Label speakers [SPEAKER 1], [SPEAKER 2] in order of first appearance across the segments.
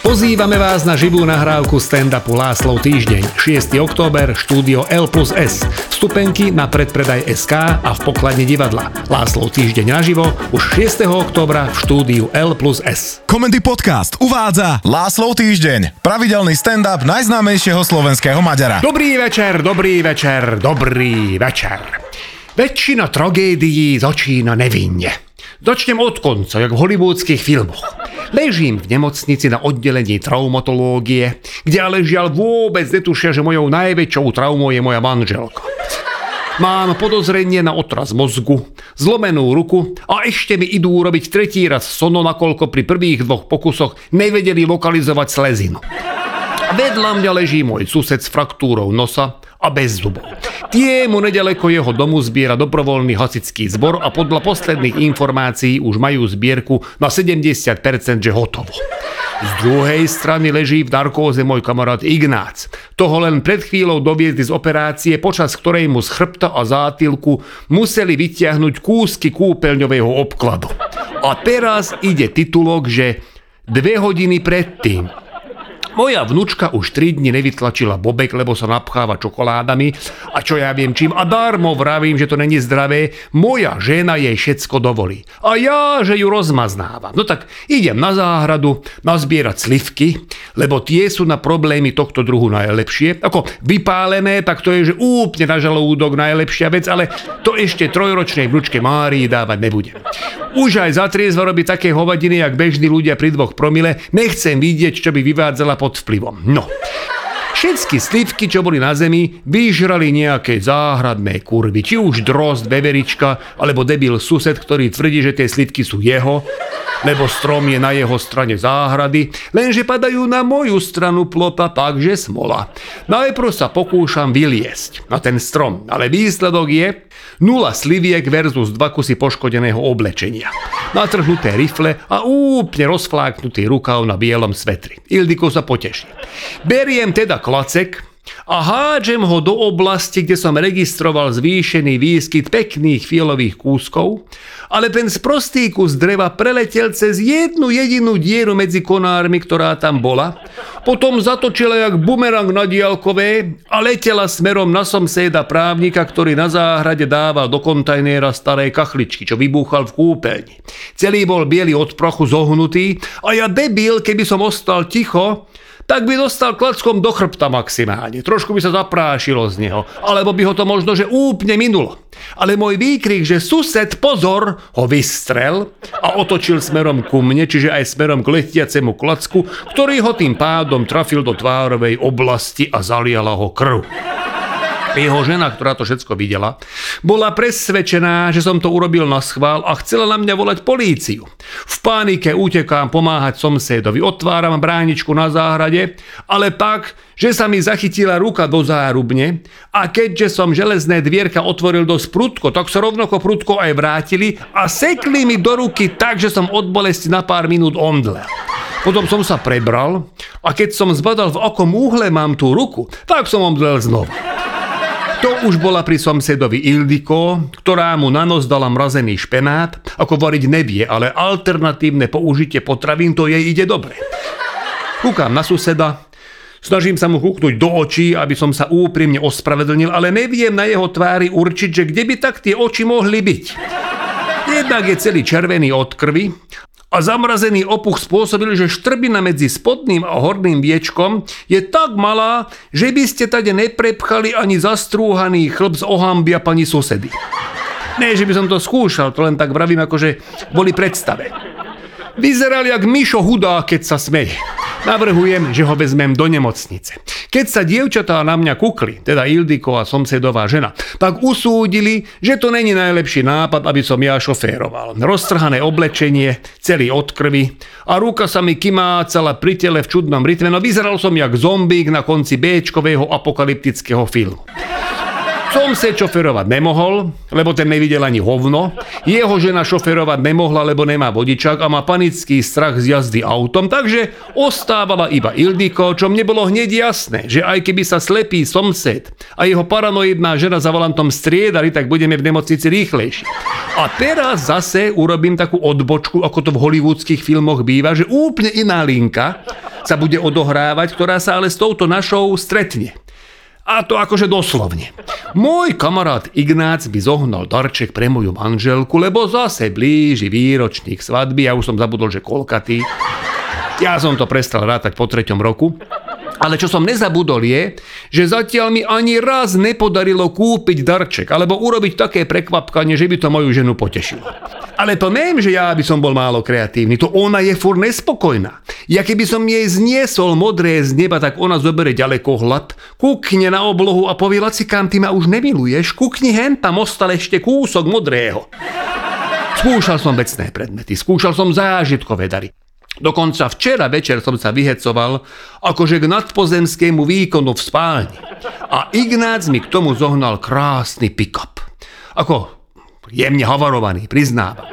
[SPEAKER 1] Pozývame vás na živú nahrávku stand-upu Láslov týždeň 6. október, štúdio L plus S. Vstupenky na predpredaj SK a v pokladne divadla. Láslov týždeň naživo už 6. októbra v štúdiu L plus S.
[SPEAKER 2] Komendy podcast uvádza Láslov týždeň. Pravidelný stand-up najznámejšieho slovenského Maďara.
[SPEAKER 1] Dobrý večer, dobrý večer, dobrý večer. Väčšina tragédií začína nevinne. Začnem od konca, jak v hollywoodských filmoch. Ležím v nemocnici na oddelení traumatológie, kde ale žiaľ vôbec netušia, že mojou najväčšou traumou je moja manželka. Mám podozrenie na otraz mozgu, zlomenú ruku a ešte mi idú robiť tretí raz sono, nakoľko pri prvých dvoch pokusoch nevedeli lokalizovať slezinu. Vedľa mňa leží môj sused s fraktúrou nosa a bez zubov. Tiemu nedaleko jeho domu zbiera dobrovoľný hasický zbor a podľa posledných informácií už majú zbierku na 70% že hotovo. Z druhej strany leží v narkóze môj kamarát Ignác. Toho len pred chvíľou doviezli z operácie, počas ktorej mu z chrbta a zátilku museli vytiahnuť kúsky kúpeľňového obkladu. A teraz ide titulok, že dve hodiny predtým moja vnúčka už 3 dni nevytlačila bobek, lebo sa napcháva čokoládami a čo ja viem čím a darmo vravím, že to není zdravé. Moja žena jej všetko dovolí. A ja, že ju rozmaznávam. No tak idem na záhradu nazbierať slivky, lebo tie sú na problémy tohto druhu najlepšie. Ako vypálené, tak to je, že úplne na žalúdok najlepšia vec, ale to ešte trojročnej vnúčke Márii dávať nebudem. Už aj za robí také hovadiny, jak bežní ľudia pri dvoch promile. Nechcem vidieť, čo by vyvádzala pod vplyvom. No, Všetky slivky, čo boli na zemi, vyžrali nejaké záhradné kurvy. Či už drozd, beverička, alebo debil sused, ktorý tvrdí, že tie slivky sú jeho, lebo strom je na jeho strane záhrady, lenže padajú na moju stranu plota, takže smola. Najprv sa pokúšam vyliesť na ten strom, ale výsledok je, Nula sliviek versus dva kusy poškodeného oblečenia. Natrhnuté rifle a úplne rozfláknutý rukav na bielom svetri. Ildiko sa poteší. Beriem teda klacek, a hádžem ho do oblasti, kde som registroval zvýšený výskyt pekných fialových kúskov, ale ten sprostý kus dreva preletel cez jednu jedinú dieru medzi konármi, ktorá tam bola, potom zatočila jak bumerang na diálkové a letela smerom na somséda právnika, ktorý na záhrade dával do kontajnéra staré kachličky, čo vybúchal v kúpeľni. Celý bol biely od prachu zohnutý a ja debil, keby som ostal ticho, tak by dostal klackom do chrbta maximálne. Trošku by sa zaprášilo z neho. Alebo by ho to možno, že úplne minulo. Ale môj výkrik, že sused, pozor, ho vystrel a otočil smerom ku mne, čiže aj smerom k letiacemu klacku, ktorý ho tým pádom trafil do tvárovej oblasti a zaliala ho krv. Jeho žena, ktorá to všetko videla, bola presvedčená, že som to urobil na schvál a chcela na mňa volať políciu. V pánike utekám pomáhať somsédovi, otváram bráničku na záhrade, ale tak, že sa mi zachytila ruka do zárubne a keďže som železné dvierka otvoril dosť prudko, tak sa rovnako prudko aj vrátili a sekli mi do ruky tak, že som od bolesti na pár minút omdlel. Potom som sa prebral a keď som zbadal, v akom úhle mám tú ruku, tak som omdlel znova. To už bola pri susedovi Ildiko, ktorá mu na nos dala mrazený špenát, ako variť nevie, ale alternatívne použitie potravín to jej ide dobre. Kúkam na suseda, snažím sa mu kúknuť do očí, aby som sa úprimne ospravedlnil, ale neviem na jeho tvári určiť, že kde by tak tie oči mohli byť. Jednak je celý červený od krvi a zamrazený opuch spôsobil, že štrbina medzi spodným a horným viečkom je tak malá, že by ste tade neprepchali ani zastrúhaný chlb z ohambia pani susedy. Nie, že by som to skúšal, to len tak vravím, akože boli predstave. Vyzeral jak Mišo Hudá, keď sa smeje. Navrhujem, že ho vezmem do nemocnice. Keď sa dievčatá na mňa kukli, teda Ildiko a somsedová žena, tak usúdili, že to není najlepší nápad, aby som ja šoféroval. Roztrhané oblečenie, celý od krvi a ruka sa mi kymácala pri tele v čudnom rytme, no vyzeral som jak zombík na konci b apokalyptického filmu. Som sa šoferovať nemohol, lebo ten nevidel ani hovno. Jeho žena šoferovať nemohla, lebo nemá vodičák a má panický strach z jazdy autom, takže ostávala iba Ildiko, čo mne bolo hneď jasné, že aj keby sa slepý somsed a jeho paranoidná žena za volantom striedali, tak budeme v nemocnici rýchlejšie. A teraz zase urobím takú odbočku, ako to v hollywoodských filmoch býva, že úplne iná linka sa bude odohrávať, ktorá sa ale s touto našou stretne. A to akože doslovne. Môj kamarát Ignác by zohnal darček pre moju manželku, lebo zase blíži výročník svadby, ja už som zabudol, že kolkatý. Ja som to prestal rátať po treťom roku. Ale čo som nezabudol je, že zatiaľ mi ani raz nepodarilo kúpiť darček alebo urobiť také prekvapkanie, že by to moju ženu potešilo. Ale to neviem, že ja by som bol málo kreatívny, to ona je fur nespokojná. Ja keby som jej zniesol modré z neba, tak ona zobere ďaleko hlad, kúkne na oblohu a povie, Lacikám, ty ma už nemiluješ, kúkni hen, tam ostal ešte kúsok modrého. Skúšal som vecné predmety, skúšal som zážitkové dary. Dokonca včera večer som sa vyhecoval akože k nadpozemskému výkonu v spálni. A Ignác mi k tomu zohnal krásny pick-up. Ako jemne havarovaný, priznávam.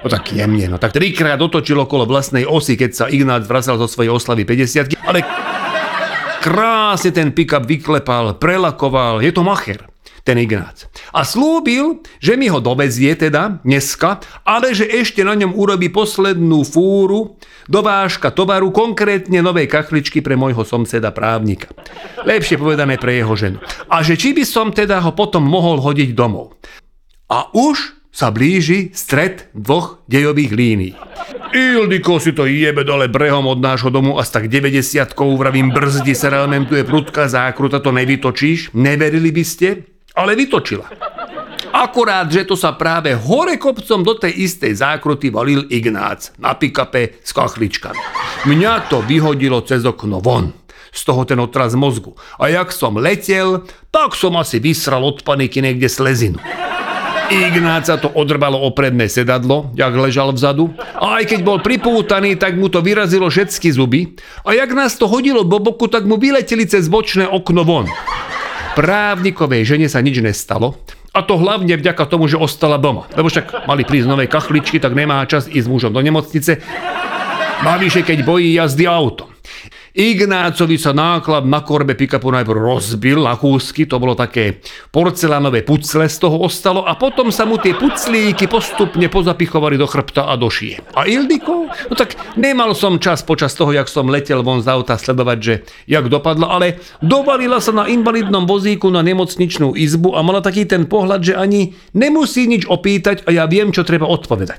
[SPEAKER 1] No tak jemne, no tak trikrát otočil okolo vlastnej osy, keď sa Ignác vracal zo svojej oslavy 50 ale krásne ten pick-up vyklepal, prelakoval, je to macher ten Ignác. A slúbil, že mi ho dovezie teda dneska, ale že ešte na ňom urobí poslednú fúru dovážka tovaru, konkrétne novej kachličky pre môjho somseda právnika. Lepšie povedané pre jeho ženu. A že či by som teda ho potom mohol hodiť domov. A už sa blíži stred dvoch dejových línií. Ildiko si to jebe dole brehom od nášho domu a s tak 90 vravím brzdi sa realimentuje prudká zákruta, to nevytočíš? Neverili by ste? Ale vytočila. Akurát, že to sa práve hore kopcom do tej istej zákruty valil Ignác na pikape s kachličkami. Mňa to vyhodilo cez okno von. Z toho ten otraz mozgu. A jak som letel, tak som asi vysral od paniky niekde slezinu. Ignáca to odrbalo o sedadlo, jak ležal vzadu. A aj keď bol pripútaný, tak mu to vyrazilo všetky zuby. A jak nás to hodilo do tak mu vyleteli cez bočné okno von. Právnikovej žene sa nič nestalo, a to hlavne vďaka tomu, že ostala doma. Lebo však mali prísť nové kachličky, tak nemá čas ísť mužom do nemocnice. Navyše, keď bojí jazdy autom. Ignácovi sa náklad na korbe pick-upu najprv rozbil na kúsky, to bolo také porcelánové pucle z toho ostalo a potom sa mu tie puclíky postupne pozapichovali do chrbta a do šie. A Ildiko? No tak nemal som čas počas toho, jak som letel von z auta sledovať, že jak dopadla, ale dovalila sa na invalidnom vozíku na nemocničnú izbu a mala taký ten pohľad, že ani nemusí nič opýtať a ja viem, čo treba odpovedať.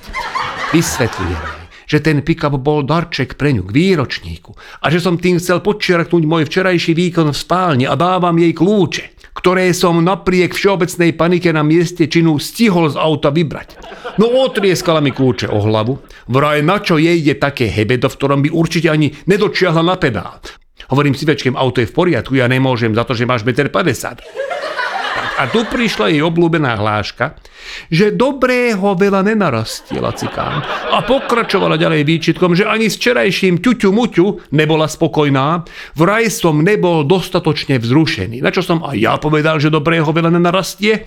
[SPEAKER 1] Vysvetľujem že ten pick-up bol darček pre ňu k výročníku a že som tým chcel podčiarknúť môj včerajší výkon v spálni a dávam jej kľúče, ktoré som napriek všeobecnej panike na mieste činu stihol z auta vybrať. No otrieskala mi kľúče o hlavu, vraj na čo jej je také hebedo, v ktorom by určite ani nedočiahla na pedál. Hovorím si večkem, auto je v poriadku, ja nemôžem za to, že máš 1,50 m. A tu prišla jej obľúbená hláška, že dobrého veľa nenarastie lacikán. A pokračovala ďalej výčitkom, že ani s včerajším ťuťu muťu nebola spokojná, vraj som nebol dostatočne vzrušený. Na čo som aj ja povedal, že dobrého veľa nenarastie?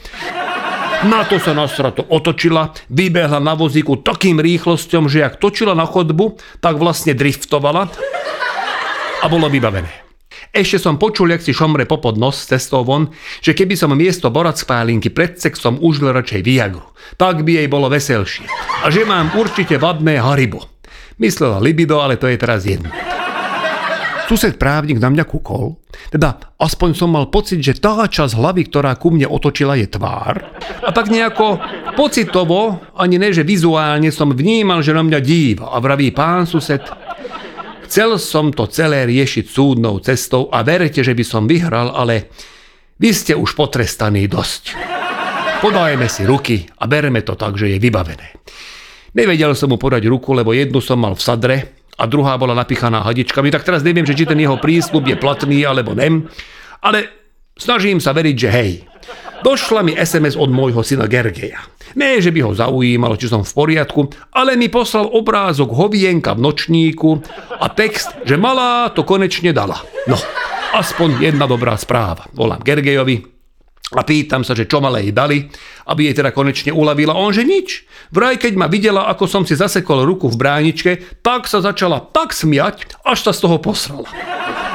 [SPEAKER 1] Na to sa nasrato otočila, vybehla na vozíku takým rýchlosťom, že ak točila na chodbu, tak vlastne driftovala a bolo vybavené. Ešte som počul, jak si šomre popod nos cestou von, že keby som miesto borac spálinky pred sexom užil radšej Viagru, tak by jej bolo veselšie. A že mám určite vadné haribo. Myslela libido, ale to je teraz jedno. Sused právnik na mňa kúkol, teda aspoň som mal pocit, že tá časť hlavy, ktorá ku mne otočila, je tvár. A tak nejako pocitovo, ani ne, že vizuálne som vnímal, že na mňa díva a vraví pán sused, Chcel som to celé riešiť súdnou cestou a verte, že by som vyhral, ale vy ste už potrestaní dosť. Podajme si ruky a bereme to tak, že je vybavené. Nevedel som mu podať ruku, lebo jednu som mal v sadre a druhá bola napichaná hadičkami, tak teraz neviem, že či ten jeho prísľub je platný alebo nem, ale snažím sa veriť, že hej. Došla mi SMS od môjho syna Gergeja. Nie, že by ho zaujímalo, či som v poriadku, ale mi poslal obrázok hovienka v nočníku a text, že malá to konečne dala. No, aspoň jedna dobrá správa. Volám Gergejovi A pýtam sa, že čo malé jej dali, aby jej teda konečne uľavila. On, že nič. Vraj, keď ma videla, ako som si zasekol ruku v bráničke, tak sa začala tak smiať, až sa z toho posrala.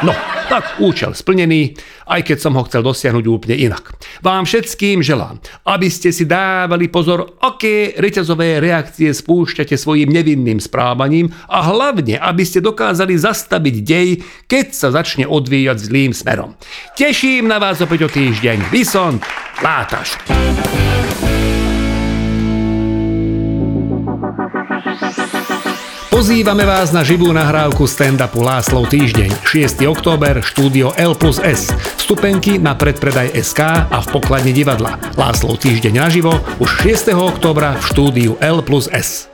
[SPEAKER 1] No, tak účel splnený, aj keď som ho chcel dosiahnuť úplne inak. Vám všetkým želám, aby ste si dávali pozor, aké reťazové reakcie spúšťate svojim nevinným správaním a hlavne, aby ste dokázali zastaviť dej, keď sa začne odvíjať zlým smerom. Teším na vás opäť o týždeň. Vysont, Látaš. Pozývame vás na živú nahrávku stand-upu Láslov týždeň, 6. október, štúdio L plus S. Vstupenky na predpredaj SK a v pokladni divadla. Láslov týždeň naživo už 6. októbra v štúdiu L plus S.